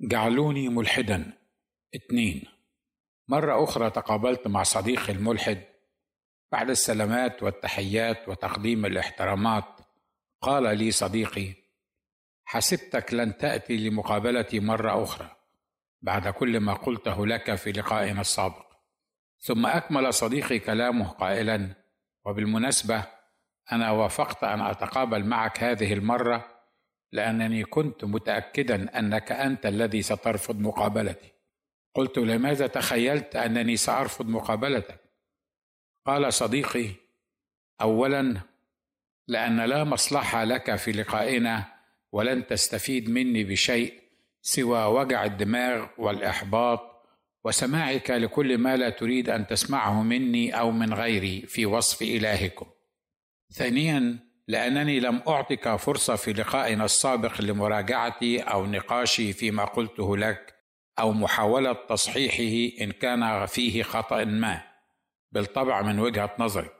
جعلوني ملحدا. اثنين مرة أخرى تقابلت مع صديقي الملحد. بعد السلامات والتحيات وتقديم الاحترامات قال لي صديقي حسبتك لن تأتي لمقابلتي مرة أخرى بعد كل ما قلته لك في لقائنا السابق. ثم أكمل صديقي كلامه قائلا وبالمناسبة أنا وافقت أن أتقابل معك هذه المرة لأنني كنت متأكدا أنك أنت الذي سترفض مقابلتي. قلت لماذا تخيلت أنني سأرفض مقابلتك؟ قال صديقي اولا لأن لا مصلحة لك في لقائنا ولن تستفيد مني بشيء سوى وجع الدماغ والإحباط وسماعك لكل ما لا تريد أن تسمعه مني أو من غيري في وصف إلهكم. ثانيا لأنني لم أعطك فرصة في لقائنا السابق لمراجعتي أو نقاشي فيما قلته لك أو محاولة تصحيحه إن كان فيه خطأ ما بالطبع من وجهة نظرك.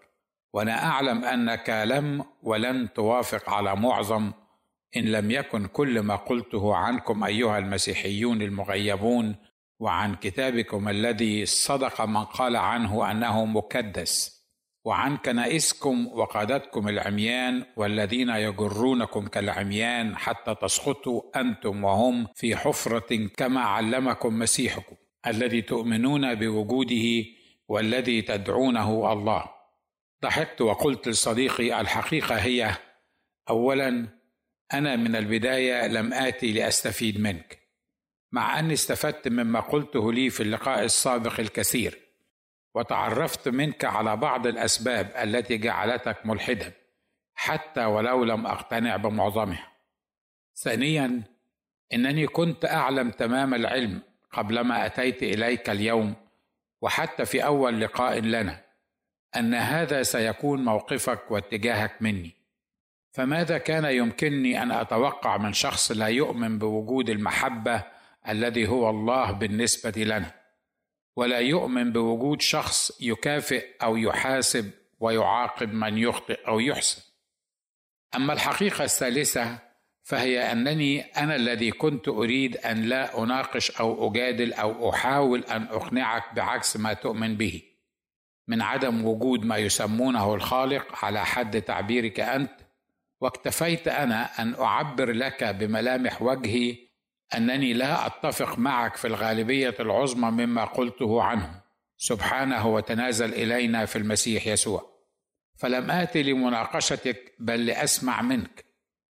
وأنا أعلم أنك لم ولن توافق على معظم إن لم يكن كل ما قلته عنكم أيها المسيحيون المغيبون وعن كتابكم الذي صدق من قال عنه أنه مكدس. وعن كنائسكم وقادتكم العميان والذين يجرونكم كالعميان حتى تسقطوا أنتم وهم في حفرة كما علمكم مسيحكم الذي تؤمنون بوجوده والذي تدعونه الله. ضحكت وقلت لصديقي الحقيقة هي اولا أنا من البداية لم آتي لأستفيد منك مع أني استفدت مما قلته لي في اللقاء السابق الكثير. وتعرفت منك على بعض الأسباب التي جعلتك ملحدا حتى ولو لم أقتنع بمعظمها. ثانيا إنني كنت أعلم تمام العلم قبلما أتيت إليك اليوم وحتى في أول لقاء لنا أن هذا سيكون موقفك واتجاهك مني. فماذا كان يمكنني أن أتوقع من شخص لا يؤمن بوجود المحبة الذي هو الله بالنسبة لنا؟ ولا يؤمن بوجود شخص يكافئ أو يحاسب ويعاقب من يخطئ أو يحسن. أما الحقيقة الثالثة فهي أنني أنا الذي كنت أريد أن لا أناقش أو أجادل أو أحاول أن أقنعك بعكس ما تؤمن به. من عدم وجود ما يسمونه الخالق على حد تعبيرك أنت واكتفيت أنا أن أعبر لك بملامح وجهي أنني لا أتفق معك في الغالبية العظمى مما قلته عنه. سبحانه وتنازل إلينا في المسيح يسوع. فلم اتي لمناقشتك بل لأسمع منك.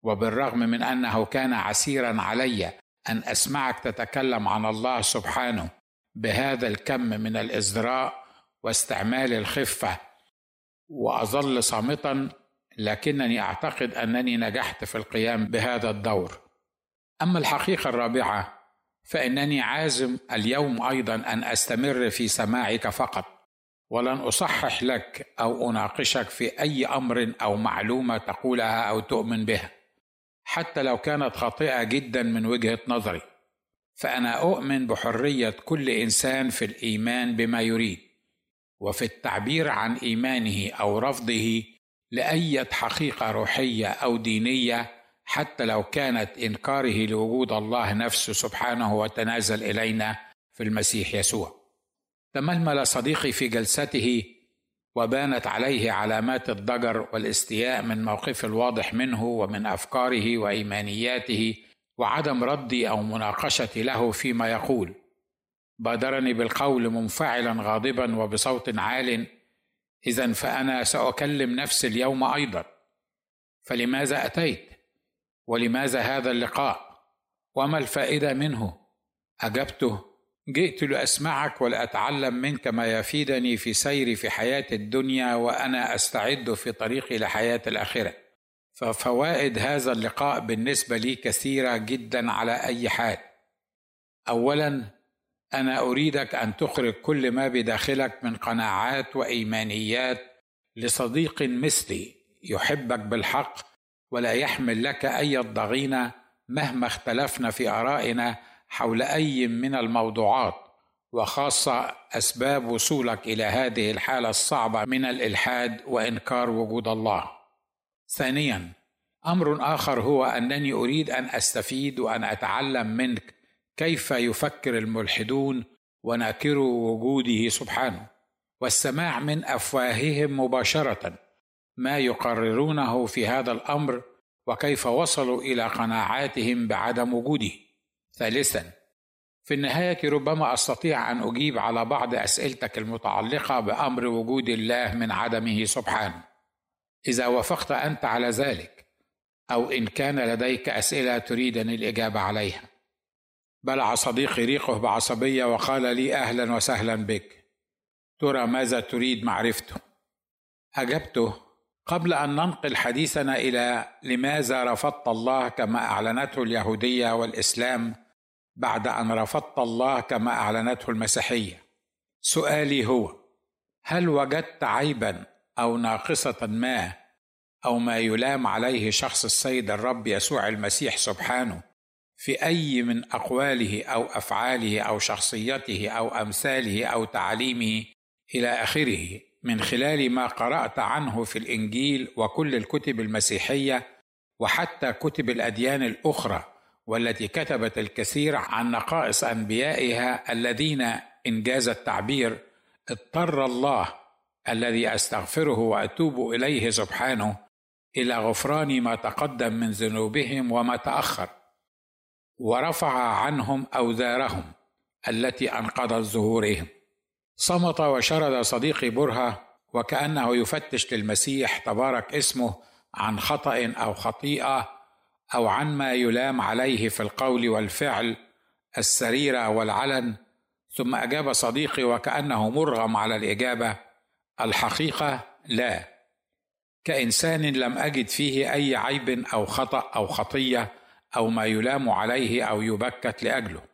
وبالرغم من أنه كان عسيرا علي أن أسمعك تتكلم عن الله سبحانه بهذا الكم من الازدراء واستعمال الخفة وأظل صامتا لكنني أعتقد أنني نجحت في القيام بهذا الدور. أما الحقيقة الرابعة فإنني عازم اليوم أيضا أن أستمر في سماعك فقط ولن أصحح لك أو أناقشك في أي أمر أو معلومة تقولها أو تؤمن بها حتى لو كانت خاطئة جدا من وجهة نظري. فأنا أؤمن بحرية كل إنسان في الإيمان بما يريد وفي التعبير عن إيمانه أو رفضه لاي حقيقة روحية أو دينية حتى لو كانت إنكاره لوجود الله نفسه سبحانه وتنازل إلينا في المسيح يسوع. تململ صديقي في جلسته وبانت عليه علامات الضجر والاستياء من موقف الواضح منه ومن أفكاره وإيمانياته وعدم ردي أو مناقشتي له فيما يقول. بادرني بالقول منفعلا غاضبا وبصوت عال اذا فأنا سأكلم نفسي اليوم أيضا فلماذا أتيت؟ ولماذا هذا اللقاء؟ وما الفائدة منه؟ أجبته. جئت لأسمعك ولأتعلم منك ما يفيدني في سيري في حياة الدنيا وأنا أستعد في طريقي لحياة الآخرة. ففوائد هذا اللقاء بالنسبة لي كثيرة جدا على أي حال. اولا أنا أريدك أن تخرج كل ما بداخلك من قناعات وإيمانيات لصديق مثلي يحبك بالحق ولا يحمل لك أي ضغينه مهما اختلفنا في آرائنا حول أي من الموضوعات وخاصة أسباب وصولك إلى هذه الحالة الصعبة من الإلحاد وإنكار وجود الله. ثانيا أمر آخر هو أنني أريد أن أستفيد وأن أتعلم منك كيف يفكر الملحدون وناكروا وجوده سبحانه والسماع من أفواههم مباشرة. ما يقررونه في هذا الأمر وكيف وصلوا إلى قناعاتهم بعدم وجوده. ثالثا في النهاية ربما أستطيع أن أجيب على بعض أسئلتك المتعلقة بأمر وجود الله من عدمه سبحانه. إذا وافقت أنت على ذلك أو إن كان لديك أسئلة تريدني الإجابة عليها. بلع صديقي ريقه بعصبية وقال لي أهلا وسهلا بك. ترى ماذا تريد معرفته؟ أجبته قبل أن ننقل حديثنا إلى لماذا رفضت الله كما أعلنته اليهودية والإسلام بعد أن رفضت الله كما أعلنته المسيحية. سؤالي هو هل وجدت عيبا أو ناقصة ما أو ما يلام عليه شخص السيد الرب يسوع المسيح سبحانه في أي من أقواله أو أفعاله أو شخصيته أو أمثاله أو تعليمه إلى آخره؟ من خلال ما قرأت عنه في الإنجيل وكل الكتب المسيحية وحتى كتب الأديان الأخرى والتي كتبت الكثير عن نقائص أنبيائها الذين انجاز التعبير اضطر الله الذي أستغفره وأتوب إليه سبحانه إلى غفران ما تقدم من ذنوبهم وما تأخر ورفع عنهم أوزارهم التي أنقضت ظهورهم. صمت وشرد صديقي برهة وكأنه يفتش للمسيح تبارك اسمه عن خطأ أو خطيئة أو عن ما يلام عليه في القول والفعل السريره والعلن. ثم أجاب صديقي وكأنه مرغم على الإجابة الحقيقة لا. كإنسان لم أجد فيه أي عيب أو خطأ أو خطية أو ما يلام عليه أو يبكت لأجله.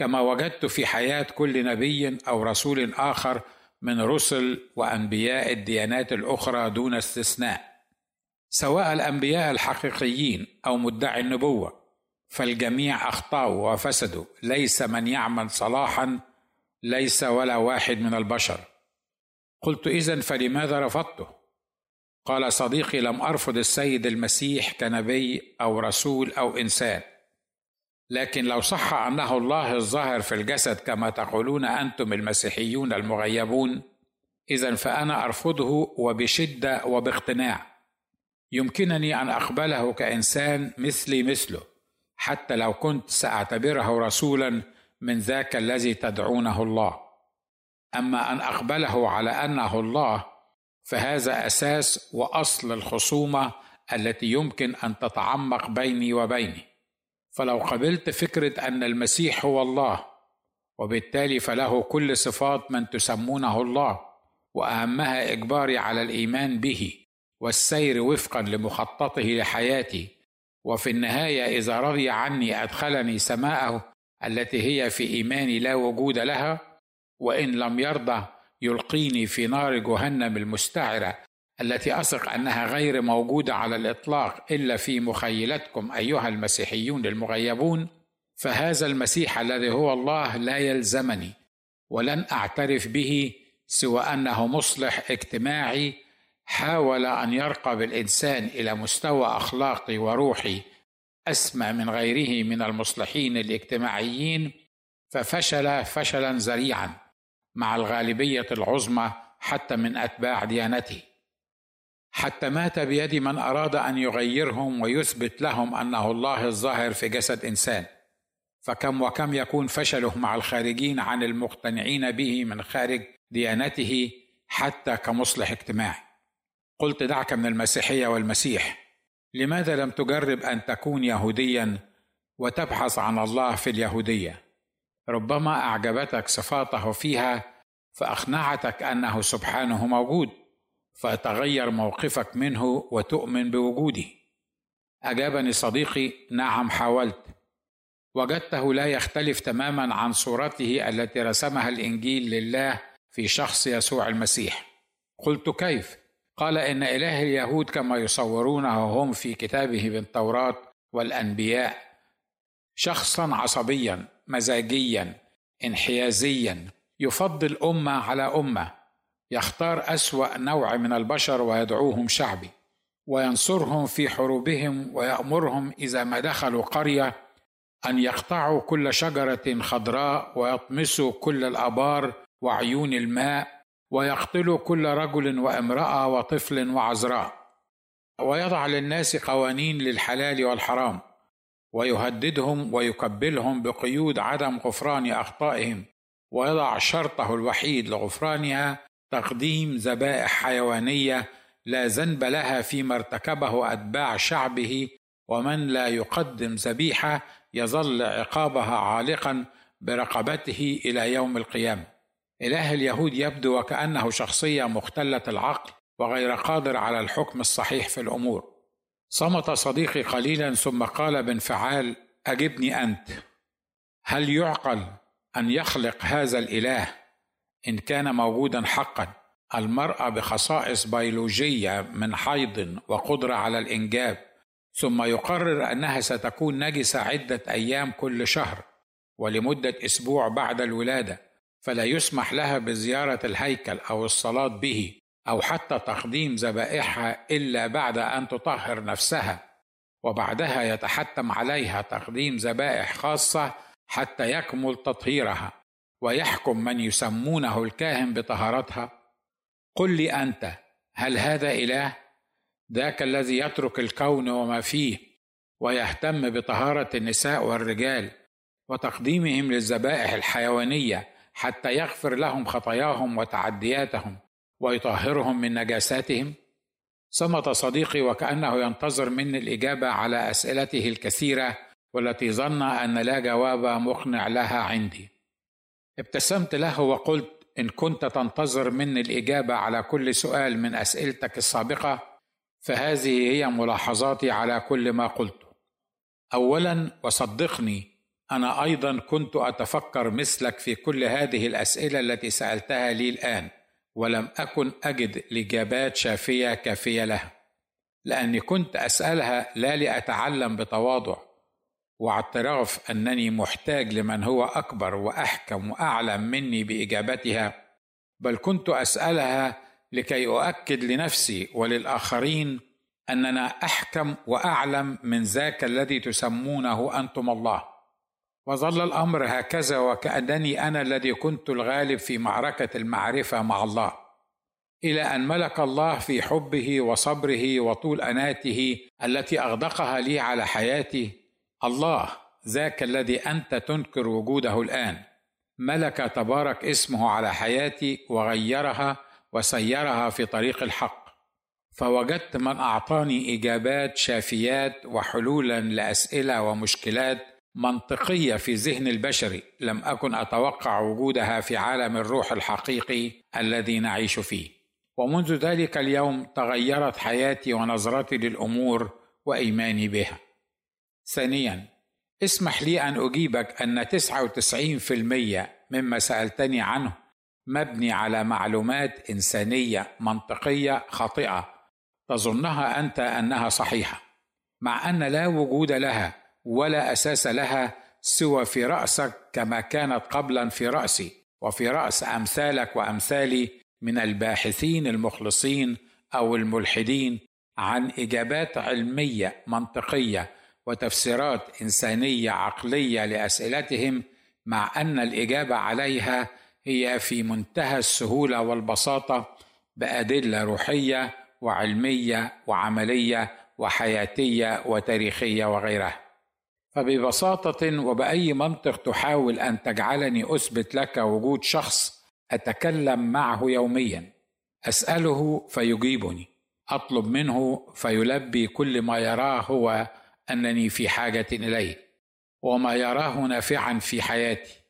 كما وجدت في حياة كل نبي أو رسول آخر من رسل وأنبياء الديانات الأخرى دون استثناء سواء الأنبياء الحقيقيين أو مدعي النبوة فالجميع اخطاوا وفسدوا ليس من يعمل صلاحا ليس ولا واحد من البشر. قلت اذا فلماذا رفضته؟ قال صديقي لم أرفض السيد المسيح كنبي أو رسول أو إنسان. لكن لو صح أنه الله الظاهر في الجسد كما تقولون أنتم المسيحيون المغيبون إذا فأنا أرفضه وبشدة وباقتناع. يمكنني أن أقبله كإنسان مثلي مثله حتى لو كنت سأعتبره رسولا من ذاك الذي تدعونه الله. أما أن أقبله على أنه الله فهذا أساس وأصل الخصومة التي يمكن أن تتعمق بيني وبينه. فلو قبلت فكرة أن المسيح هو الله وبالتالي فله كل صفات من تسمونه الله وأهمها إجباري على الإيمان به والسير وفقا لمخططه لحياتي. وفي النهاية إذا رضي عني أدخلني سماءه التي هي في إيماني لا وجود لها وإن لم يرضى يلقيني في نار جهنم المستعرة. التي أثق أنها غير موجودة على الإطلاق إلا في مخيلتكم أيها المسيحيون المغيبون فهذا المسيح الذي هو الله لا يلزمني ولن أعترف به سوى أنه مصلح اجتماعي حاول أن يرقى بالانسان إلى مستوى أخلاقي وروحي أسمى من غيره من المصلحين الاجتماعيين ففشل فشلا ذريعا مع الغالبية العظمى حتى من أتباع ديانته. حتى مات بيد من أراد أن يغيرهم ويثبت لهم أنه الله الظاهر في جسد إنسان. فكم وكم يكون فشله مع الخارجين عن المقتنعين به من خارج ديانته حتى كمصلح اجتماعي. قلت دعك من المسيحية والمسيح لماذا لم تجرب أن تكون يهوديا وتبحث عن الله في اليهودية؟ ربما أعجبتك صفاته فيها فأقنعتك أنه سبحانه موجود. فيتغير موقفك منه وتؤمن بوجوده. أجابني صديقي نعم حاولت. وجدته لا يختلف تماما عن صورته التي رسمها الإنجيل لله في شخص يسوع المسيح. قلت كيف؟ قال إن إله اليهود كما يصورونه هم في كتابه بالتوراة والأنبياء شخصا عصبيا مزاجيا انحيازيا يفضل أمة على أمة يختار أسوأ نوع من البشر ويدعوهم شعبي وينصرهم في حروبهم ويأمرهم إذا ما دخلوا قرية أن يقطعوا كل شجرة خضراء ويطمسوا كل الأبار وعيون الماء ويقتلوا كل رجل وامرأة وطفل وعذراء ويضع للناس قوانين للحلال والحرام ويهددهم ويكبلهم بقيود عدم غفران أخطائهم ويضع شرطه الوحيد لغفرانها تقديم ذبائح حيوانية لا ذنب لها فيما ارتكبه أتباع شعبه ومن لا يقدم ذبيحة يظل عقابها عالقا برقبته إلى يوم القيامة. إله اليهود يبدو وكأنه شخصية مختلة العقل وغير قادر على الحكم الصحيح في الأمور. صمت صديقي قليلا ثم قال بانفعال أجبني أنت. هل يعقل أن يخلق هذا الإله؟ إن كان موجودا حقا. المرأة بخصائص بيولوجية من حيض وقدرة على الإنجاب ثم يقرر أنها ستكون نجسة عدة أيام كل شهر ولمدة أسبوع بعد الولادة فلا يسمح لها بزيارة الهيكل أو الصلاة به أو حتى تقديم ذبائحها إلا بعد أن تطهر نفسها. وبعدها يتحتم عليها تقديم ذبائح خاصة حتى يكمل تطهيرها. ويحكم من يسمونه الكاهن بطهارتها. قل لي أنت هل هذا إله؟ ذاك الذي يترك الكون وما فيه ويهتم بطهارة النساء والرجال وتقديمهم للذبائح الحيوانية حتى يغفر لهم خطاياهم وتعدياتهم ويطهرهم من نجاساتهم؟ صمت صديقي وكأنه ينتظر مني الإجابة على أسئلته الكثيرة والتي ظن أن لا جواب مقنع لها عندي. ابتسمت له وقلت إن كنت تنتظر مني الإجابة على كل سؤال من أسئلتك السابقة فهذه هي ملاحظاتي على كل ما قلته اولا وصدقني أنا أيضا كنت أتفكر مثلك في كل هذه الأسئلة التي سألتها لي الآن ولم أكن أجد الإجابات شافية كافية لها لأني كنت أسألها لا لأتعلم بتواضع. واعتراف أنني محتاج لمن هو أكبر وأحكم وأعلم مني بإجابتها بل كنت أسألها لكي أؤكد لنفسي وللآخرين أننا أحكم وأعلم من ذاك الذي تسمونه أنتم الله. وظل الأمر هكذا وكأنني أنا الذي كنت الغالب في معركة المعرفة مع الله إلى أن ملك الله في حبه وصبره وطول أناته التي أغدقها لي على حياتي الله ذاك الذي أنت تنكر وجوده الآن. ملك تبارك اسمه على حياتي وغيرها وسيرها في طريق الحق. فوجدت من أعطاني إجابات شافيات وحلولا لأسئلة ومشكلات منطقية في ذهن البشري لم أكن أتوقع وجودها في عالم الروح الحقيقي الذي نعيش فيه. ومنذ ذلك اليوم تغيرت حياتي ونظرتي للأمور وإيماني بها. ثانيا اسمح لي أن أجيبك أن 99% مما سألتني عنه مبني على معلومات إنسانية منطقية خاطئة. تظنها أنت أنها صحيحة مع أن لا وجود لها ولا أساس لها سوى في رأسك كما كانت قبلا في رأسي وفي رأس أمثالك وأمثالي من الباحثين المخلصين أو الملحدين عن إجابات علمية منطقية وتفسيرات إنسانية عقلية لأسئلتهم مع أن الإجابة عليها هي في منتهى السهولة والبساطة بأدلة روحية وعلمية وعملية وحياتية وتاريخية وغيرها. فببساطة وبأي منطق تحاول أن تجعلني أثبت لك وجود شخص أتكلم معه يوميا أسأله فيجيبني أطلب منه فيلبي كل ما يراه هو أنني في حاجة اليه وما يراه نافعا في حياتي.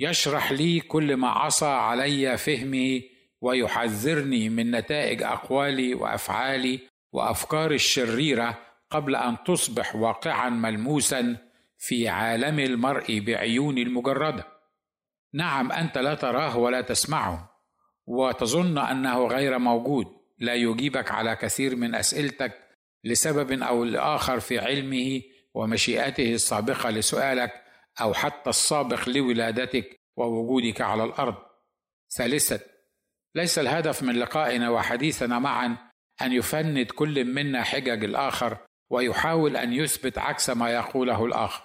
يشرح لي كل ما عصى علي فهمه ويحذرني من نتائج أقوالي وأفعالي وافكاري الشريرة قبل أن تصبح واقعا ملموسا في عالم المرء بعيون المجردة. نعم أنت لا تراه ولا تسمعه وتظن أنه غير موجود. لا يجيبك على كثير من أسئلتك لسبب أو لآخر في علمه ومشيئته السابقة لسؤالك أو حتى السابق لولادتك ووجودك على الأرض. ثالثا ليس الهدف من لقائنا وحديثنا معا أن يفند كل منا حجج الآخر ويحاول أن يثبت عكس ما يقوله الآخر.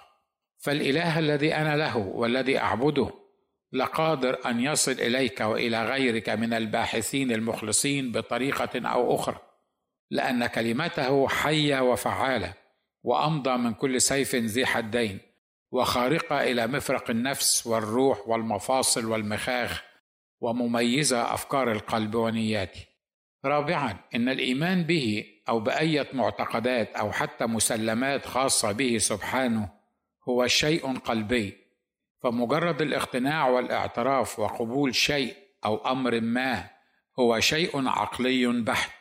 فالإله الذي أنا له والذي أعبده لقادر أن يصل إليك وإلى غيرك من الباحثين المخلصين بطريقة أو أخرى. لأن كلمته حية وفعالة وأمضى من كل سيف ذي حدين وخارقة إلى مفرق النفس والروح والمفاصل والمخاخ ومميزة أفكار القلب ونياته رابعا إن الإيمان به أو بأية معتقدات أو حتى مسلمات خاصة به سبحانه هو شيء قلبي فمجرد الاقتناع والاعتراف وقبول شيء أو أمر ما هو شيء عقلي بحت.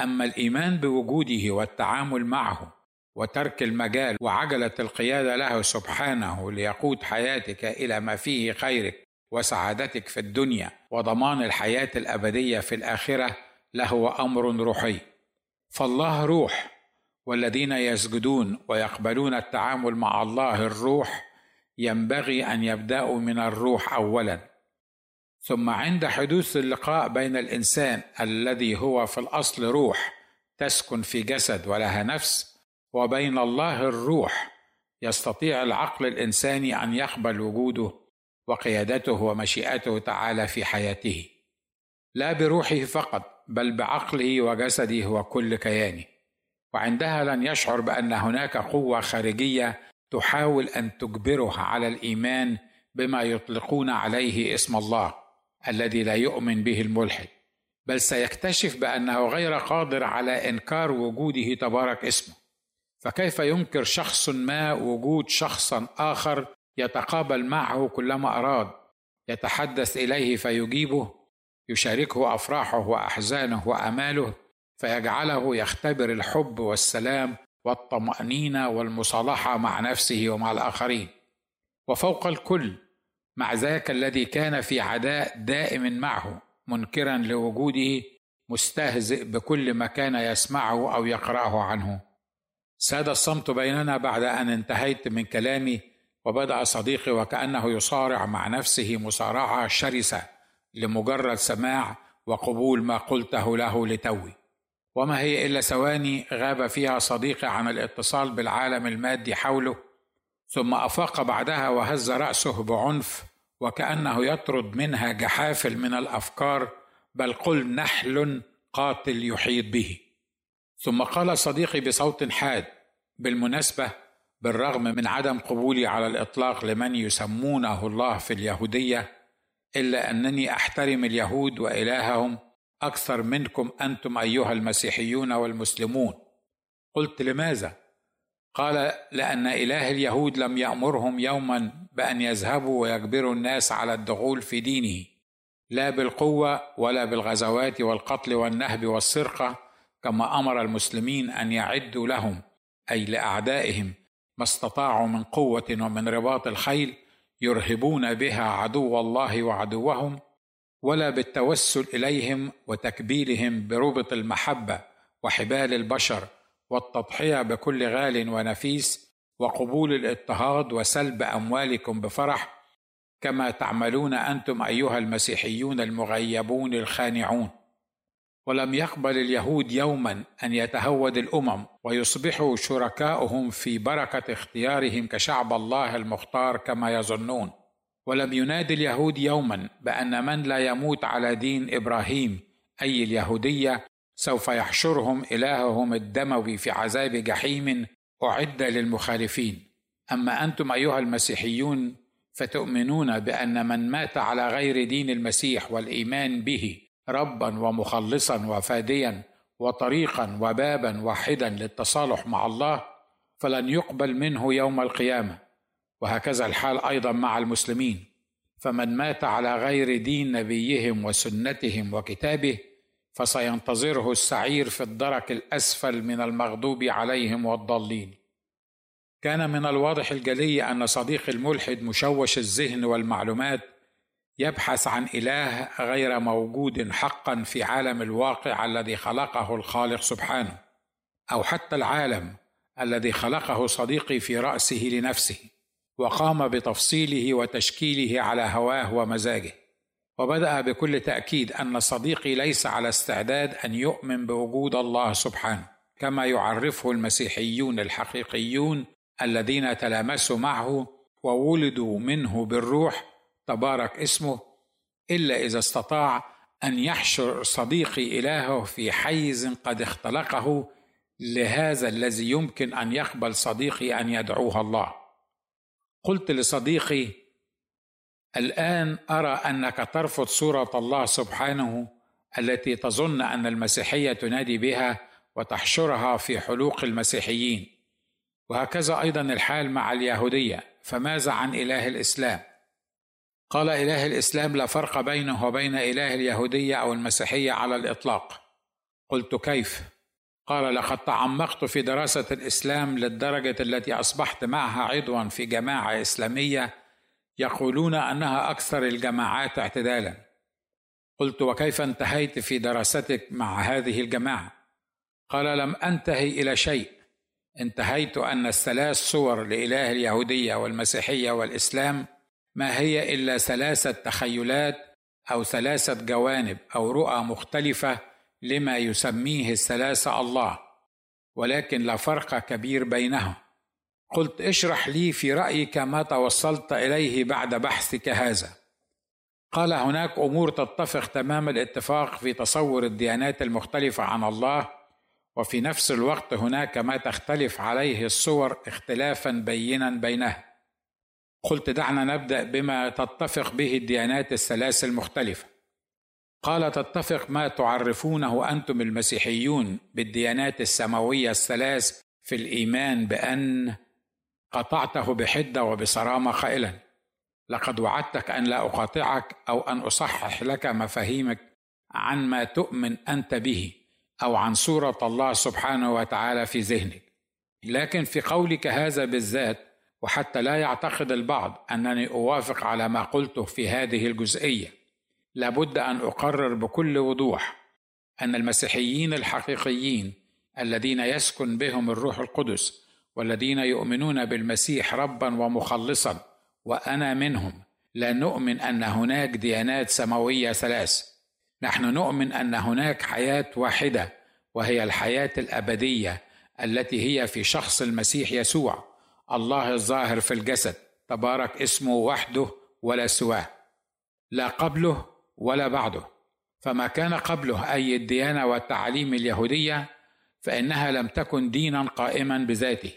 أما الإيمان بوجوده والتعامل معه وترك المجال وعجلة القيادة له سبحانه ليقود حياتك إلى ما فيه خيرك وسعادتك في الدنيا وضمان الحياة الأبدية في الآخرة لهو أمر روحي. فالله روح والذين يسجدون ويقبلون التعامل مع الله الروح ينبغي أن يبدأوا من الروح اولا. ثم عند حدوث اللقاء بين الإنسان الذي هو في الأصل روح تسكن في جسد ولها نفس وبين الله الروح يستطيع العقل الإنساني أن يقبل وجوده وقيادته ومشيئته تعالى في حياته لا بروحه فقط بل بعقله وجسده وكل كيانه. وعندها لن يشعر بأن هناك قوة خارجية تحاول أن تجبره على الإيمان بما يطلقون عليه اسم الله. الذي لا يؤمن به الملحد بل سيكتشف بأنه غير قادر على إنكار وجوده تبارك اسمه. فكيف ينكر شخص ما وجود شخص آخر يتقابل معه كلما أراد يتحدث إليه فيجيبه يشاركه أفراحه وأحزانه وأماله فيجعله يختبر الحب والسلام والطمأنينة والمصالحة مع نفسه ومع الآخرين. وفوق الكل مع ذاك الذي كان في عداء دائم معه منكرا لوجوده مستهزئ بكل ما كان يسمعه أو يقرأه عنه. ساد الصمت بيننا بعد أن انتهيت من كلامي وبدأ صديقي وكأنه يصارع مع نفسه مصارعة شرسة لمجرد سماع وقبول ما قلته له لتوي. وما هي إلا ثواني غاب فيها صديقي عن الاتصال بالعالم المادي حوله ثم أفاق بعدها وهز رأسه بعنف وكأنه يطرد منها جحافل من الأفكار بل قل نحل قاتل يحيط به. ثم قال صديقي بصوت حاد بالمناسبة بالرغم من عدم قبولي على الإطلاق لمن يسمونه الله في اليهودية إلا أنني أحترم اليهود وإلههم أكثر منكم أنتم أيها المسيحيون والمسلمون. قلت لماذا؟ قال لأن إله اليهود لم يأمرهم يوما بأن يذهبوا ويجبروا الناس على الدخول في دينه لا بالقوة ولا بالغزوات والقتل والنهب والسرقة كما أمر المسلمين أن يعدوا لهم أي لأعدائهم ما استطاعوا من قوة ومن رباط الخيل يرهبون بها عدو الله وعدوهم ولا بالتوسل إليهم وتكبيلهم بربط المحبة وحبال البشر والتضحية بكل غال ونفيس وقبول الاضطهاد وسلب أموالكم بفرح كما تعملون أنتم أيها المسيحيون المغيبون الخانعون. ولم يقبل اليهود يوما أن يتهود الأمم ويصبحوا شركاؤهم في بركة اختيارهم كشعب الله المختار كما يظنون. ولم ينادي اليهود يوما بأن من لا يموت على دين إبراهيم أي اليهودية سوف يحشرهم إلههم الدموي في عذاب جحيم أعد للمخالفين. أما أنتم أيها المسيحيون فتؤمنون بأن من مات على غير دين المسيح والإيمان به ربا ومخلصا وفاديا وطريقا وبابا واحدا للتصالح مع الله فلن يقبل منه يوم القيامة. وهكذا الحال أيضا مع المسلمين. فمن مات على غير دين نبيهم وسنتهم وكتابه فسينتظره السعير في الدرك الأسفل من المغضوب عليهم والضالين. كان من الواضح الجلي أن صديق الملحد مشوش الذهن والمعلومات يبحث عن إله غير موجود حقا في عالم الواقع الذي خلقه الخالق سبحانه أو حتى العالم الذي خلقه صديقي في رأسه لنفسه وقام بتفصيله وتشكيله على هواه ومزاجه. وبدأ بكل تأكيد أن صديقي ليس على استعداد أن يؤمن بوجود الله سبحانه كما يعرفه المسيحيون الحقيقيون الذين تلامسوا معه وولدوا منه بالروح تبارك اسمه إلا إذا استطاع أن يحشر صديقي إلهه في حيز قد اختلقه لهذا الذي يمكن أن يقبل صديقي أن يدعوه الله. قلت لصديقي الآن أرى أنك ترفض صورة الله سبحانه التي تظن أن المسيحية تنادي بها وتحشرها في حلوق المسيحيين. وهكذا أيضا الحال مع اليهودية. فماذا عن إله الإسلام؟ قال إله الإسلام لا فرق بينه وبين إله اليهودية أو المسيحية على الإطلاق. قلت كيف؟ قال لقد تعمقت في دراسة الإسلام للدرجة التي أصبحت معها عضوا في جماعة إسلامية يقولون أنها أكثر الجماعات اعتدالا. قلت وكيف انتهيت في دراستك مع هذه الجماعة؟ قال لم أنتهي إلى شيء. انتهيت أن الثلاث صور لإله اليهودية والمسيحية والإسلام ما هي إلا ثلاثة تخيلات أو ثلاثة جوانب أو رؤى مختلفة لما يسميه الثلاثة الله ولكن لا فرق كبير بينهم. قلت اشرح لي في رأيك ما توصلت إليه بعد بحثك هذا. قال هناك أمور تتفق تمام الاتفاق في تصور الديانات المختلفة عن الله وفي نفس الوقت هناك ما تختلف عليه الصور اختلافا بينا بينها. قلت دعنا نبدأ بما تتفق به الديانات الثلاث المختلفة. قال تتفق ما تعرفونه أنتم المسيحيون بالديانات السماوية الثلاث في الإيمان بأن قطعته بحدة وبصرامة قائلا لقد وعدتك أن لا أقاطعك أو أن أصحح لك مفاهيمك عن ما تؤمن أنت به أو عن صورة الله سبحانه وتعالى في ذهنك. لكن في قولك هذا بالذات وحتى لا يعتقد البعض أنني أوافق على ما قلته في هذه الجزئية لابد أن أقرر بكل وضوح أن المسيحيين الحقيقيين الذين يسكن بهم الروح القدس والذين يؤمنون بالمسيح ربا ومخلصا وأنا منهم. لا نؤمن أن هناك ديانات سماوية ثلاث. نحن نؤمن أن هناك حياة واحدة وهي الحياة الأبدية التي هي في شخص المسيح يسوع الله الظاهر في الجسد. تبارك اسمه وحده ولا سواه لا قبله ولا بعده. فما كان قبله أي الديانة والتعاليم اليهودية فإنها لم تكن دينا قائما بذاته.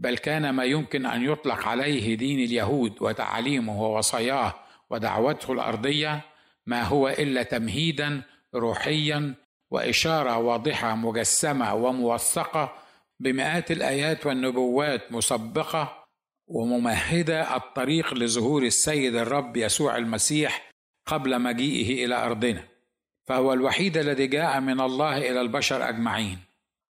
بل كان ما يمكن أن يطلق عليه دين اليهود وتعاليمه ووصاياه ودعوته الأرضية ما هو إلا تمهيدا روحيا وإشارة واضحة مجسمة وموثقة بمئات الآيات والنبوات مسبقة وممهدة الطريق لظهور السيد الرب يسوع المسيح قبل مجيئه إلى أرضنا. فهو الوحيد الذي جاء من الله إلى البشر أجمعين.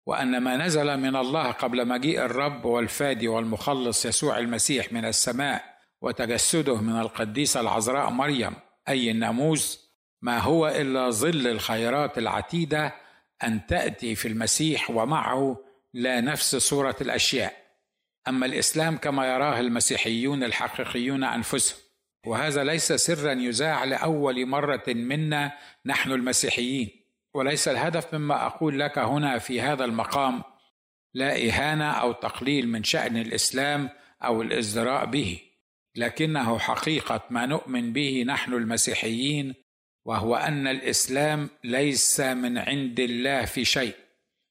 وأن ما نزل من الله قبل مجيء الرب والفادي والمخلص يسوع المسيح من السماء وتجسده من القديسه العذراء مريم أي الناموس ما هو إلا ظل الخيرات العتيدة أن تأتي في المسيح ومعه لا نفس صورة الأشياء. أما الإسلام كما يراه المسيحيون الحقيقيون أنفسهم. وهذا ليس سرا يذاع لأول مرة منا نحن المسيحيين. وليس الهدف مما أقول لك هنا في هذا المقام لا إهانة أو تقليل من شأن الإسلام أو الازدراء به لكنه حقيقة ما نؤمن به نحن المسيحيين وهو أن الإسلام ليس من عند الله في شيء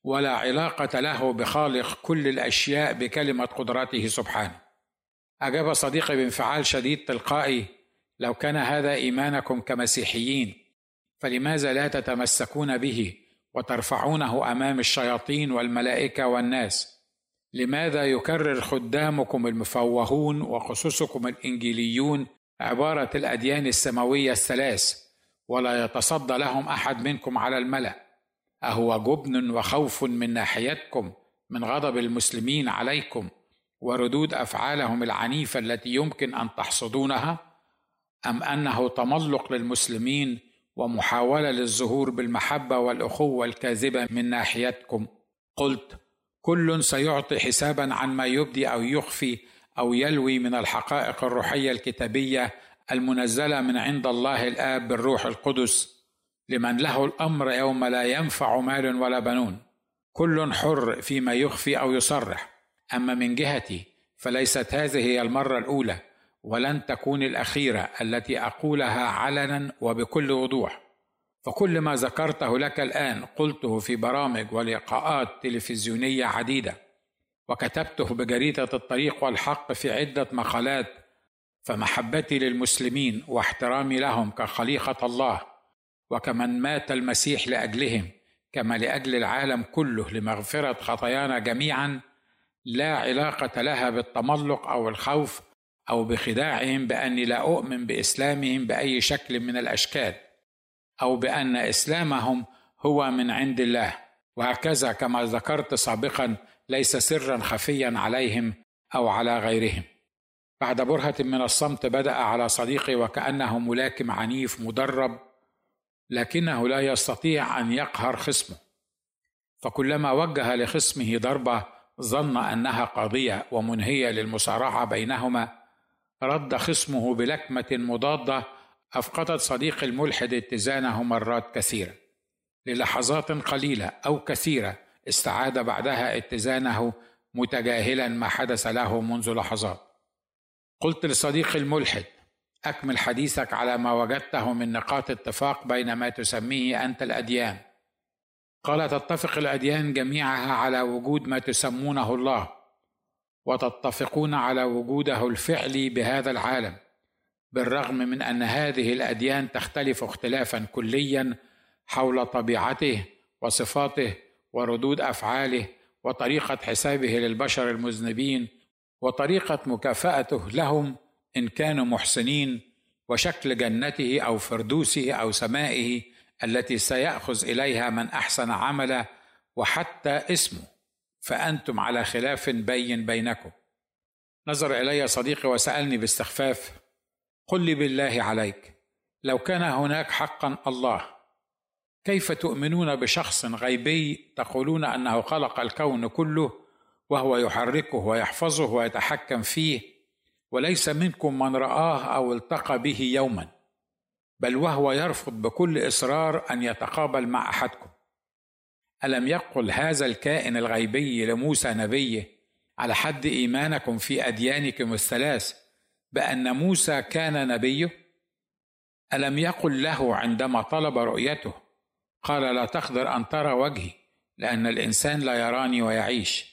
ولا علاقة له بخالق كل الأشياء بكلمة قدرته سبحانه. أجاب صديقي بانفعال شديد تلقائي لو كان هذا إيمانكم كمسيحيين فلماذا لا تتمسكون به وترفعونه أمام الشياطين والملائكة والناس؟ لماذا يكرر خدامكم المفوهون وخصوصكم الإنجيليون عبارة الأديان السماوية الثلاث ولا يتصدى لهم أحد منكم على الملأ؟ أهو جبن وخوف من ناحيتكم من غضب المسلمين عليكم وردود أفعالهم العنيفة التي يمكن أن تحصدونها؟ أم أنه تملق للمسلمين ومحاولة للظهور بالمحبة والأخوة الكاذبة من ناحيتكم. قلت كل سيعطي حسابا عن ما يبدي أو يخفي أو يلوي من الحقائق الروحية الكتابية المنزلة من عند الله الآب بالروح القدس لمن له الأمر يوم لا ينفع مال ولا بنون. كل حر فيما يخفي أو يصرح. أما من جهتي فليست هذه هي المرة الأولى. ولن تكون الأخيرة التي أقولها علنا وبكل وضوح. فكل ما ذكرته لك الآن قلته في برامج ولقاءات تلفزيونية عديدة وكتبته بجريدة الطريق والحق في عدة مقالات فمحبتي للمسلمين واحترامي لهم كخليقة الله وكمن مات المسيح لأجلهم كما لأجل العالم كله لمغفرة خطايانا جميعا لا علاقة لها بالتملق أو الخوف أو بخداعهم بأني لا أؤمن بإسلامهم بأي شكل من الأشكال أو بأن إسلامهم هو من عند الله. وهكذا كما ذكرت سابقا ليس سرا خفيا عليهم أو على غيرهم. بعد برهة من الصمت بدأ على صديقي وكأنه ملاكم عنيف مدرب لكنه لا يستطيع أن يقهر خصمه. فكلما وجه لخصمه ضربة ظن أنها قاضيه ومنهية للمصارعة بينهما. رد خصمه بلكمة مضادة أفقدت صديق الملحد اتزانه مرات كثيرة. للحظات قليلة أو كثيرة استعاد بعدها اتزانه متجاهلا ما حدث له منذ لحظات. قلت لصديقي الملحد أكمل حديثك على ما وجدته من نقاط اتفاق بين ما تسميه أنت الأديان. قال تتفق الأديان جميعها على وجود ما تسمونه الله. وتتفقون على وجوده الفعلي بهذا العالم بالرغم من أن هذه الأديان تختلف اختلافا كليا حول طبيعته وصفاته وردود أفعاله وطريقة حسابه للبشر المذنبين وطريقة مكافأته لهم إن كانوا محسنين وشكل جنته أو فردوسه أو سمائه التي سيأخذ إليها من أحسن عملا وحتى اسمه. فأنتم على خلاف بين بينكم. نظر إلي صديقي وسألني باستخفاف. قل لي بالله عليك لو كان هناك حقا الله كيف تؤمنون بشخص غيبي تقولون أنه خلق الكون كله وهو يحركه ويحفظه ويتحكم فيه وليس منكم من رآه أو التقى به يوما بل وهو يرفض بكل إصرار أن يتقابل مع أحدكم؟ ألم يقل هذا الكائن الغيبي لموسى نبيه؟ على حد إيمانكم في أديانكم الثلاث بأن موسى كان نبيه؟ ألم يقل له عندما طلب رؤيته؟ قال لا تقدر أن ترى وجهي لأن الإنسان لا يراني ويعيش.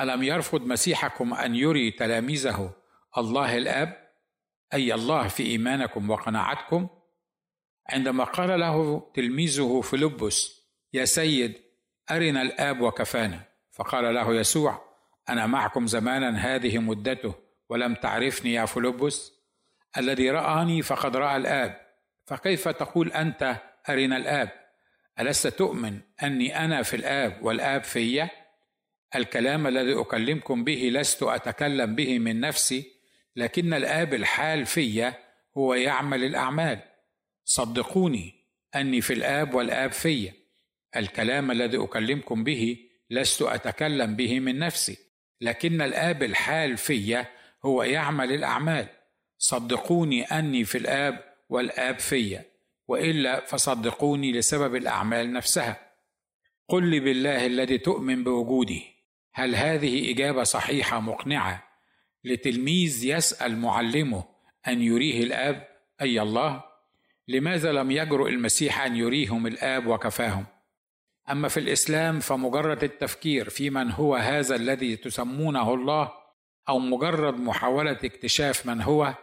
ألم يرفض مسيحكم أن يري تلاميذه الله الأب؟ أي الله في إيمانكم وقناعتكم؟ عندما قال له تلميذه فيلبس يا سيد أرنا الآب وكفانا. فقال له يسوع أنا معكم زمانا هذه مدته ولم تعرفني يا فيلبس الذي رآني فقد رأى الآب فكيف تقول أنت أرنا الآب؟ ألست تؤمن أني أنا في الآب والآب في؟ الكلام الذي أكلمكم به لست أتكلم به من نفسي لكن الآب الحال في هو يعمل الأعمال. صدقوني أني في الآب والآب في. الكلام الذي أكلمكم به لست أتكلم به من نفسي لكن الآب الحال في هو يعمل الأعمال. صدقوني أني في الآب والآب في وإلا فصدقوني لسبب الأعمال نفسها. قل لي بالله الذي تؤمن بوجودي هل هذه إجابة صحيحة مقنعة؟ لتلميذ يسأل معلمه أن يريه الآب أي الله؟ لماذا لم يجرؤ المسيح أن يريهم الآب وكفاهم؟ أما في الإسلام فمجرد التفكير في من هو هذا الذي تسمونه الله أو مجرد محاولة اكتشاف من هو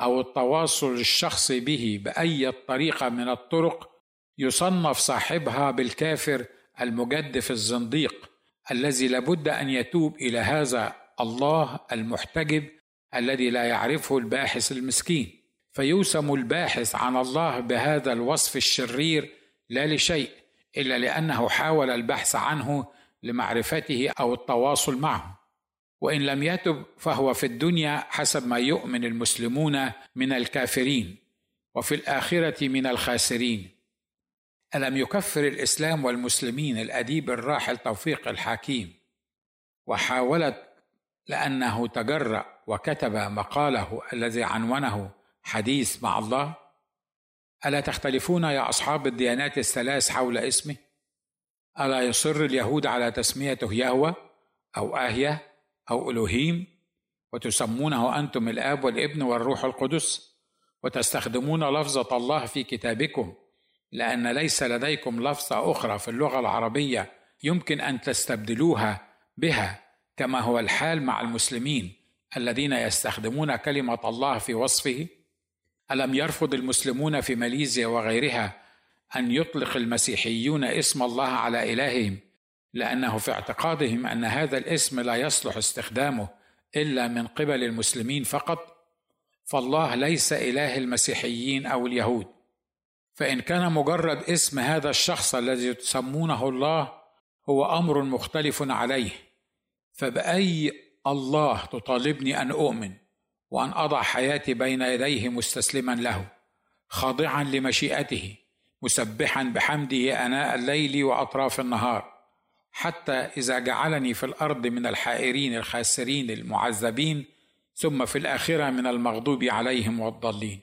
أو التواصل الشخصي به بأي طريقة من الطرق يصنف صاحبها بالكافر المجدف الزنديق الذي لابد أن يتوب إلى هذا الله المحتجب الذي لا يعرفه الباحث المسكين. فيوسم الباحث عن الله بهذا الوصف الشرير لا لشيء. إلا لأنه حاول البحث عنه لمعرفته أو التواصل معه. وإن لم يتب فهو في الدنيا حسب ما يؤمن المسلمون من الكافرين وفي الآخرة من الخاسرين. ألم يكفر الإسلام والمسلمين الأديب الراحل توفيق الحكيم وحاولت لأنه تجرأ وكتب مقاله الذي عنونه حديث مع الله؟ ألا تختلفون يا أصحاب الديانات الثلاث حول اسمه؟ ألا يصر اليهود على تسميته يهوى أو آهية أو الوهيم وتسمونه أنتم الآب والابن والروح القدس؟ وتستخدمون لفظة الله في كتابكم؟ لأن ليس لديكم لفظة أخرى في اللغة العربية يمكن أن تستبدلوها بها كما هو الحال مع المسلمين الذين يستخدمون كلمة الله في وصفه؟ ألم يرفض المسلمون في ماليزيا وغيرها أن يطلق المسيحيون اسم الله على إلههم لأنه في اعتقادهم أن هذا الاسم لا يصلح استخدامه إلا من قبل المسلمين فقط فالله ليس إله المسيحيين أو اليهود. فإن كان مجرد اسم هذا الشخص الذي تسمونه الله هو أمر مختلف عليه فبأي الله تطالبني أن أؤمن؟ وأن أضع حياتي بين يديه مستسلما له خاضعا لمشيئته مسبحا بحمده آناء الليل وأطراف النهار حتى إذا جعلني في الأرض من الحائرين الخاسرين المعذبين ثم في الآخرة من المغضوب عليهم والضالين.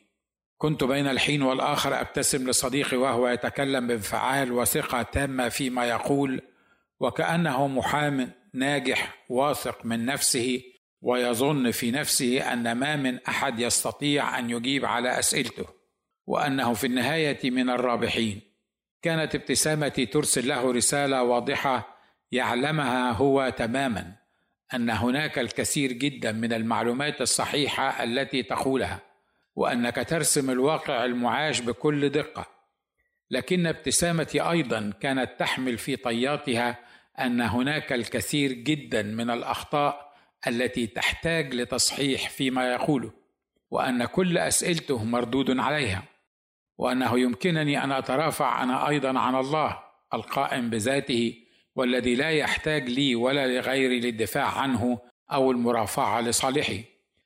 كنت بين الحين والآخر أبتسم لصديقي وهو يتكلم بانفعال وثقة تامة فيما يقول وكأنه محام ناجح واثق من نفسه ويظن في نفسه أن ما من أحد يستطيع أن يجيب على أسئلته وأنه في النهاية من الرابحين. كانت ابتسامتي ترسل له رسالة واضحة يعلمها هو تماما أن هناك الكثير جدا من المعلومات الصحيحة التي تقولها وأنك ترسم الواقع المعاش بكل دقة. لكن ابتسامتي أيضا كانت تحمل في طياتها أن هناك الكثير جدا من الأخطاء التي تحتاج لتصحيح فيما يقوله وأن كل أسئلته مردود عليها وأنه يمكنني أن أترافع أنا أيضا عن الله القائم بذاته والذي لا يحتاج لي ولا لغيري للدفاع عنه أو المرافعة لصالحه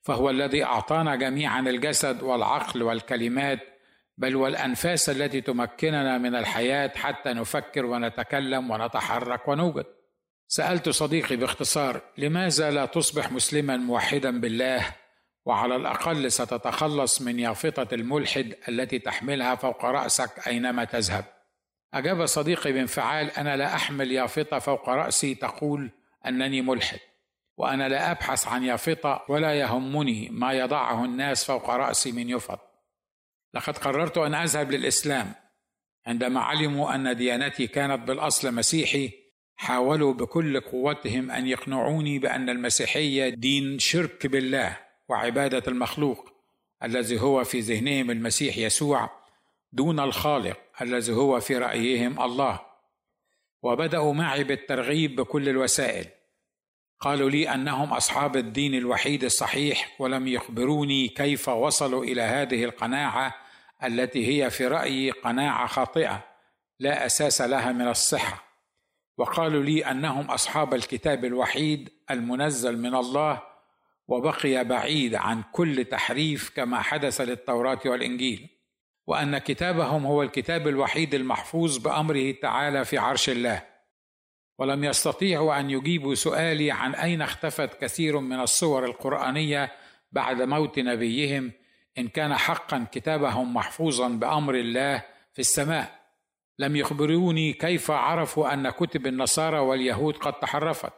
فهو الذي أعطانا جميعا الجسد والعقل والكلمات بل والأنفاس التي تمكننا من الحياة حتى نفكر ونتكلم ونتحرك ونوجد. سألت صديقي باختصار لماذا لا تصبح مسلما موحدا بالله؟ وعلى الأقل ستتخلص من يافطة الملحد التي تحملها فوق رأسك أينما تذهب. أجاب صديقي بانفعال أنا لا أحمل يافطة فوق رأسي تقول أنني ملحد وأنا لا أبحث عن يافطة ولا يهمني ما يضعه الناس فوق رأسي من يفط. لقد قررت أن أذهب للإسلام عندما علموا أن ديانتي كانت بالأصل مسيحي حاولوا بكل قوتهم أن يقنعوني بأن المسيحية دين شرك بالله وعبادة المخلوق الذي هو في ذهنهم المسيح يسوع دون الخالق الذي هو في رأيهم الله. وبدأوا معي بالترغيب بكل الوسائل. قالوا لي أنهم أصحاب الدين الوحيد الصحيح ولم يخبروني كيف وصلوا إلى هذه القناعة التي هي في رأيي قناعة خاطئة لا أساس لها من الصحة. وقالوا لي أنهم أصحاب الكتاب الوحيد المنزل من الله وبقي بعيد عن كل تحريف كما حدث للتوراة والإنجيل وأن كتابهم هو الكتاب الوحيد المحفوظ بأمره تعالى في عرش الله. ولم يستطيعوا أن يجيبوا سؤالي عن أين اختفت كثير من الصور القرآنية بعد موت نبيهم إن كان حقا كتابهم محفوظا بأمر الله في السماء. لم يخبروني كيف عرفوا أن كتب النصارى واليهود قد تحرفت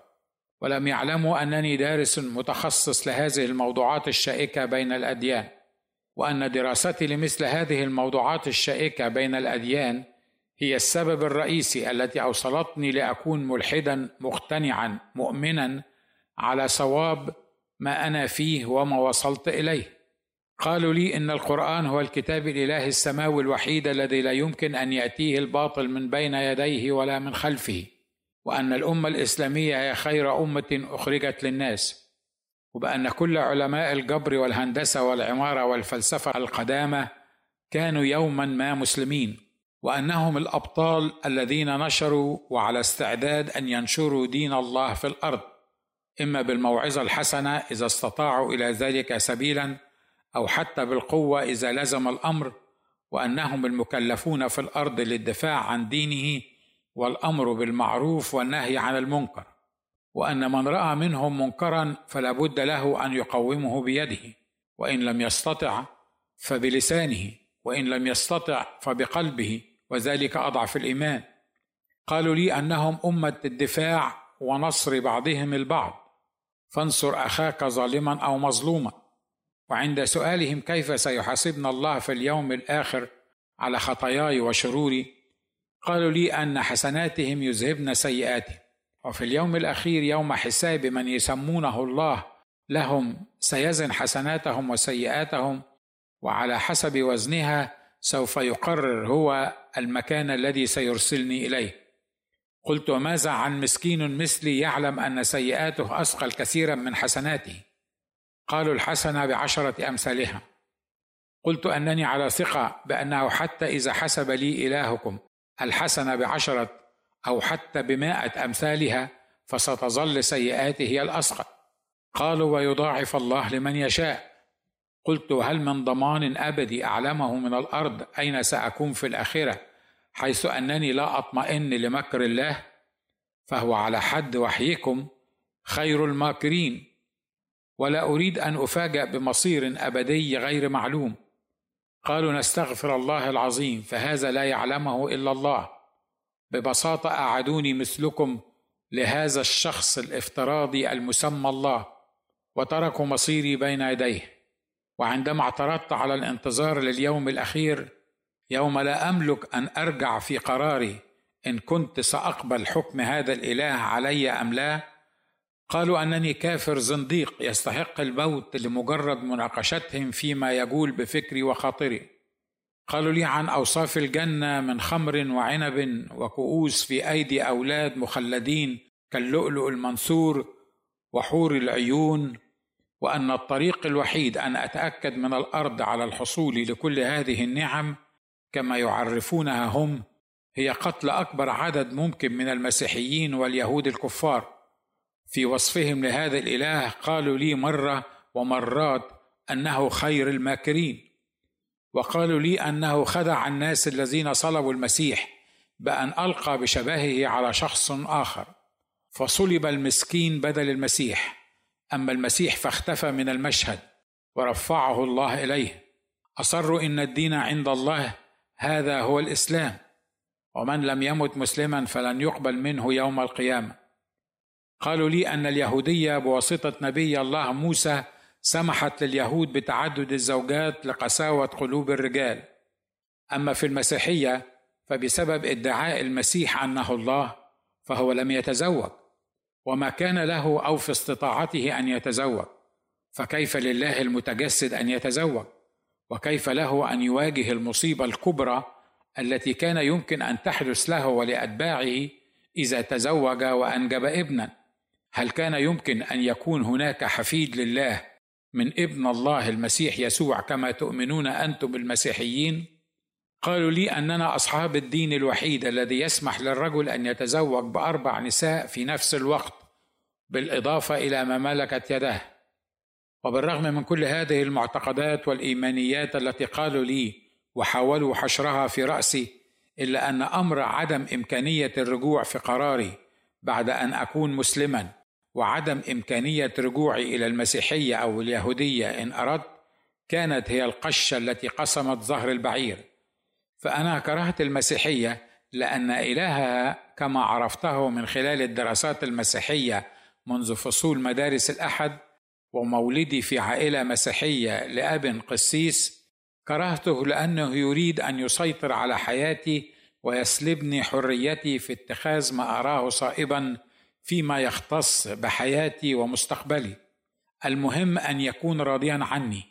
ولم يعلموا أنني دارس متخصص لهذه الموضوعات الشائكة بين الأديان وأن دراستي لمثل هذه الموضوعات الشائكة بين الأديان هي السبب الرئيسي التي أوصلتني لأكون ملحدا مقتنعا مؤمنا على صواب ما أنا فيه وما وصلت إليه. قالوا لي إن القرآن هو الكتاب الإلهي السماوي الوحيد الذي لا يمكن أن يأتيه الباطل من بين يديه ولا من خلفه وأن الأمة الإسلامية هي خير أمة أخرجت للناس وبأن كل علماء الجبر والهندسة والعمارة والفلسفة القدامى كانوا يوما ما مسلمين وأنهم الأبطال الذين نشروا وعلى استعداد أن ينشروا دين الله في الأرض إما بالموعظة الحسنة إذا استطاعوا إلى ذلك سبيلا أو حتى بالقوة إذا لزم الأمر وأنهم المكلفون في الأرض للدفاع عن دينه والأمر بالمعروف والنهي عن المنكر. وأن من رأى منهم منكرا فلا بد له أن يقومه بيده. وإن لم يستطع فبلسانه وإن لم يستطع فبقلبه وذلك أضعف الإيمان. قالوا لي أنهم أمة الدفاع ونصر بعضهم البعض. فانصر أخاك ظالما أو مظلوما. وعند سؤالهم كيف سيحاسبنا الله في اليوم الآخر على خطاياي وشروري قالوا لي أن حسناتهم يذهبن سيئاتهم. وفي اليوم الأخير يوم حساب من يسمونه الله لهم سيزن حسناتهم وسيئاتهم وعلى حسب وزنها سوف يقرر هو المكان الذي سيرسلني إليه. قلت وماذا عن مسكين مثلي يعلم أن سيئاته أثقل كثيرا من حسناته؟ قالوا الحسنة بعشرة أمثالها. قلت أنني على ثقة بأنه حتى إذا حسب لي إلهكم الحسنة بعشرة أو حتى بمائة أمثالها فستظل سيئاته هي الاثقل قالوا ويضاعف الله لمن يشاء. قلت هل من ضمان أبدي أعلمه من الأرض أين سأكون في الاخره حيث أنني لا أطمئن لمكر الله؟ فهو على حد وحيكم خير الماكرين. ولا أريد أن أفاجأ بمصير أبدي غير معلوم. قالوا نستغفر الله العظيم فهذا لا يعلمه إلا الله. ببساطة اعدوني مثلكم لهذا الشخص الافتراضي المسمى الله وتركوا مصيري بين يديه. وعندما اعترضت على الانتظار لليوم الأخير يوم لا أملك أن أرجع في قراري إن كنت سأقبل حكم هذا الإله علي أم لا قالوا أنني كافر زنديق يستحق الموت لمجرد مناقشتهم فيما يجول بفكري وخاطري. قالوا لي عن أوصاف الجنة من خمر وعنب وكؤوس في أيدي أولاد مخلدين كاللؤلؤ المنثور وحور العيون وأن الطريق الوحيد أن أتأكد من الأرض على الحصول لكل هذه النعم كما يعرفونها هم هي قتل أكبر عدد ممكن من المسيحيين واليهود الكفار. في وصفهم لهذا الإله قالوا لي مرة ومرات أنه خير الماكرين وقالوا لي أنه خدع الناس الذين صلبوا المسيح بأن ألقى بشبهه على شخص آخر فصلب المسكين بدل المسيح أما المسيح فاختفى من المشهد ورفعه الله إليه. أصروا إن الدين عند الله هذا هو الإسلام ومن لم يمت مسلما فلن يقبل منه يوم القيامة. قالوا لي أن اليهودية بواسطة نبي الله موسى سمحت لليهود بتعدد الزوجات لقساوة قلوب الرجال. أما في المسيحية فبسبب ادعاء المسيح أنه الله فهو لم يتزوج وما كان له أو في استطاعته أن يتزوج. فكيف لله المتجسد أن يتزوج؟ وكيف له أن يواجه المصيبة الكبرى التي كان يمكن أن تحدث له ولأتباعه إذا تزوج وأنجب ابنا؟ هل كان يمكن أن يكون هناك حفيد لله من ابن الله المسيح يسوع كما تؤمنون أنتم المسيحيين؟ قالوا لي أننا أصحاب الدين الوحيد الذي يسمح للرجل أن يتزوج بأربع نساء في نفس الوقت بالإضافة إلى ما ملكت يده وبالرغم من كل هذه المعتقدات والإيمانيات التي قالوا لي وحاولوا حشرها في رأسي إلا أن أمر عدم إمكانية الرجوع في قراري بعد أن أكون مسلما. وعدم إمكانية رجوعي إلى المسيحية أو اليهودية إن أردت كانت هي القشة التي قسمت ظهر البعير. فأنا كرهت المسيحية لأن إلهها كما عرفته من خلال الدراسات المسيحية منذ فصول مدارس الأحد ومولدي في عائلة مسيحية لأب قسيس كرهته لأنه يريد أن يسيطر على حياتي ويسلبني حريتي في اتخاذ ما أراه صائبا فيما يختص بحياتي ومستقبلي. المهم أن يكون راضيا عني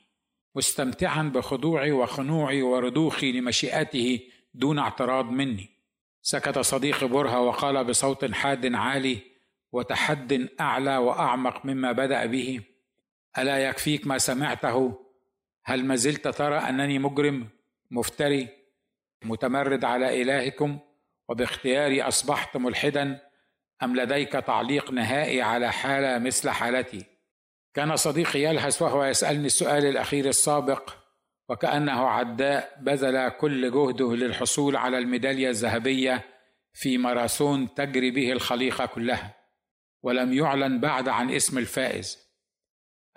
مستمتعا بخضوعي وخنوعي ورضوخي لمشيئته دون اعتراض مني. سكت صديقي برهة وقال بصوت حاد عالي وتحد أعلى وأعمق مما بدأ به ألا يكفيك ما سمعته؟ هل ما زلت ترى أنني مجرم مفتري متمرد على إلهكم وباختياري أصبحت ملحدا؟ أم لديك تعليق نهائي على حالة مثل حالتي؟ كان صديقي يلهث وهو يسألني السؤال الأخير السابق وكأنه عداء بذل كل جهده للحصول على الميدالية الذهبية في ماراثون تجري به الخليقة كلها ولم يعلن بعد عن اسم الفائز.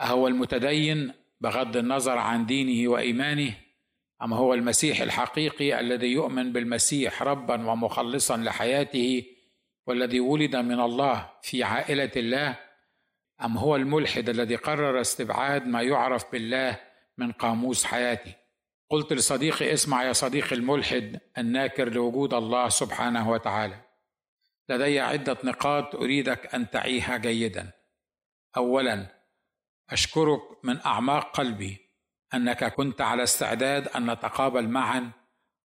أهو المتدين بغض النظر عن دينه وإيمانه أم هو المسيح الحقيقي الذي يؤمن بالمسيح ربا ومخلصا لحياته والذي ولد من الله في عائلة الله أم هو الملحد الذي قرر استبعاد ما يعرف بالله من قاموس حياتي قلت لصديقي اسمع يا صديقي الملحد الناكر لوجود الله سبحانه وتعالى. لدي عدة نقاط أريدك أن تعيها جيدا. اولا أشكرك من أعماق قلبي أنك كنت على استعداد أن نتقابل معا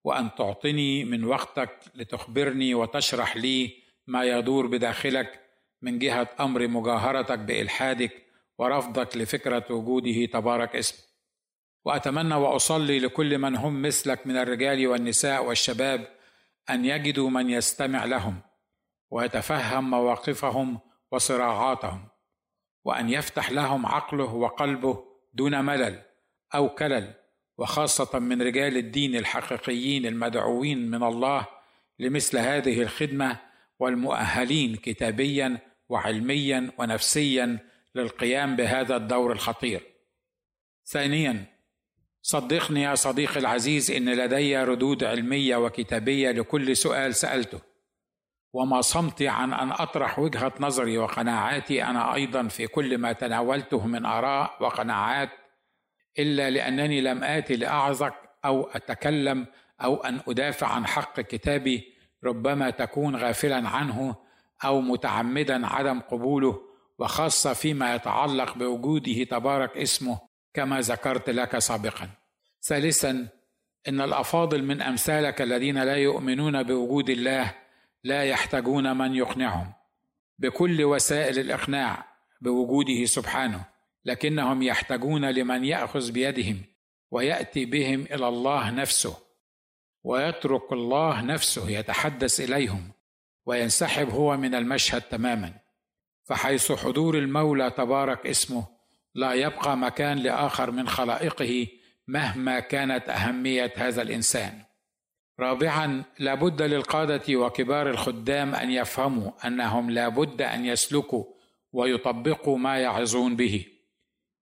وأن تعطني من وقتك لتخبرني وتشرح لي ما يدور بداخلك من جهة أمر مجاهرتك بإلحادك ورفضك لفكرة وجوده تبارك اسمه وأتمنى وأصلي لكل من هم مثلك من الرجال والنساء والشباب أن يجدوا من يستمع لهم ويتفهم مواقفهم وصراعاتهم وأن يفتح لهم عقله وقلبه دون ملل أو كلل وخاصة من رجال الدين الحقيقيين المدعوين من الله لمثل هذه الخدمة والمؤهلين كتابيا وعلميا ونفسيا للقيام بهذا الدور الخطير. ثانيا صدقني يا صديقي العزيز إن لدي ردود علمية وكتابية لكل سؤال سألته وما صمتي عن أن أطرح وجهة نظري وقناعاتي أنا أيضا في كل ما تناولته من آراء وقناعات إلا لأنني لم آتي لاعظك أو أتكلم أو أن أدافع عن حق كتابي ربما تكون غافلا عنه أو متعمدا عدم قبوله وخاصة فيما يتعلق بوجوده تبارك اسمه كما ذكرت لك سابقا. ثالثا إن الأفاضل من أمثالك الذين لا يؤمنون بوجود الله لا يحتاجون من يقنعهم. بكل وسائل الإقناع بوجوده سبحانه لكنهم يحتاجون لمن يأخذ بيدهم ويأتي بهم إلى الله نفسه. ويترك الله نفسه يتحدث إليهم وينسحب هو من المشهد تماما فحيث حضور المولى تبارك اسمه لا يبقى مكان لآخر من خلائقه مهما كانت أهمية هذا الإنسان. رابعا لابد للقادة وكبار الخدام أن يفهموا أنهم لابد أن يسلكوا ويطبقوا ما يعظون به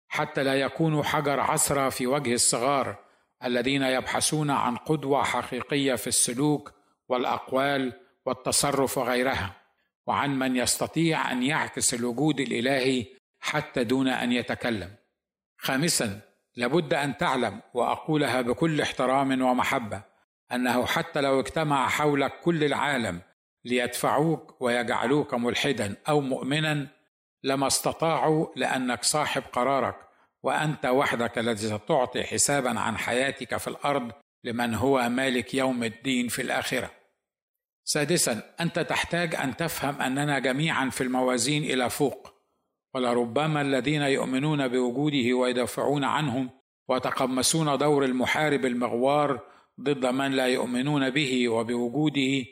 حتى لا يكونوا حجر عثره في وجه الصغار الذين يبحثون عن قدوة حقيقية في السلوك والأقوال والتصرف وغيرها وعن من يستطيع أن يعكس الوجود الإلهي حتى دون أن يتكلم. خامسا لابد أن تعلم وأقولها بكل احترام ومحبة أنه حتى لو اجتمع حولك كل العالم ليدفعوك ويجعلوك ملحدا أو مؤمنا لما استطاعوا لأنك صاحب قرارك وأنت وحدك الذي ستعطي حسابا عن حياتك في الأرض لمن هو مالك يوم الدين في الآخرة. سادسا أنت تحتاج أن تفهم أننا جميعا في الموازين إلى فوق ولربما الذين يؤمنون بوجوده ويدافعون عنهم ويتقمصون دور المحارب المغوار ضد من لا يؤمنون به وبوجوده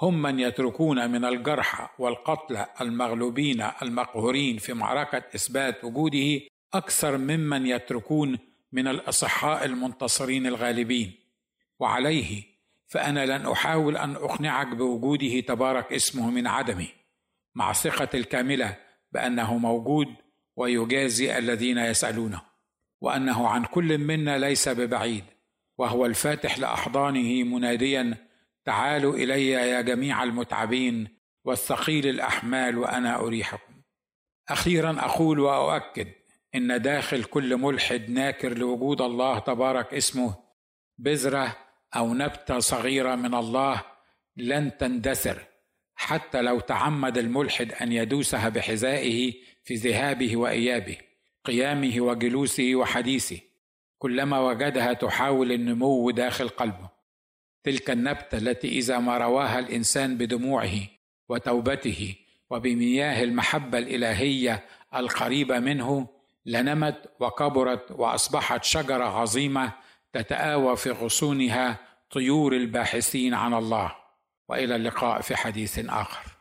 هم من يتركون من الجرحى والقتلى المغلوبين المقهورين في معركة إثبات وجوده أكثر ممن يتركون من الأصحاء المنتصرين الغالبين. وعليه فأنا لن أحاول أن أقنعك بوجوده تبارك اسمه من عدمه مع ثقه الكاملة بأنه موجود ويجازي الذين يسألونه وأنه عن كل منا ليس ببعيد وهو الفاتح لأحضانه مناديا تعالوا إلي يا جميع المتعبين والثقيل الأحمال وأنا أريحكم. أخيرا أقول وأؤكد إن داخل كل ملحد ناكر لوجود الله تبارك اسمه بذرة أو نبتة صغيرة من الله لن تندثر حتى لو تعمد الملحد أن يدوسها بحذائه في ذهابه وإيابه قيامه وجلوسه وحديثه كلما وجدها تحاول النمو داخل قلبه. تلك النبتة التي إذا ما رواها الإنسان بدموعه وتوبته وبمياه المحبة الإلهية القريبة منه لنمت وكبرت وأصبحت شجرة عظيمة تتآوى في غصونها طيور الباحثين عن الله. وإلى اللقاء في حديث آخر.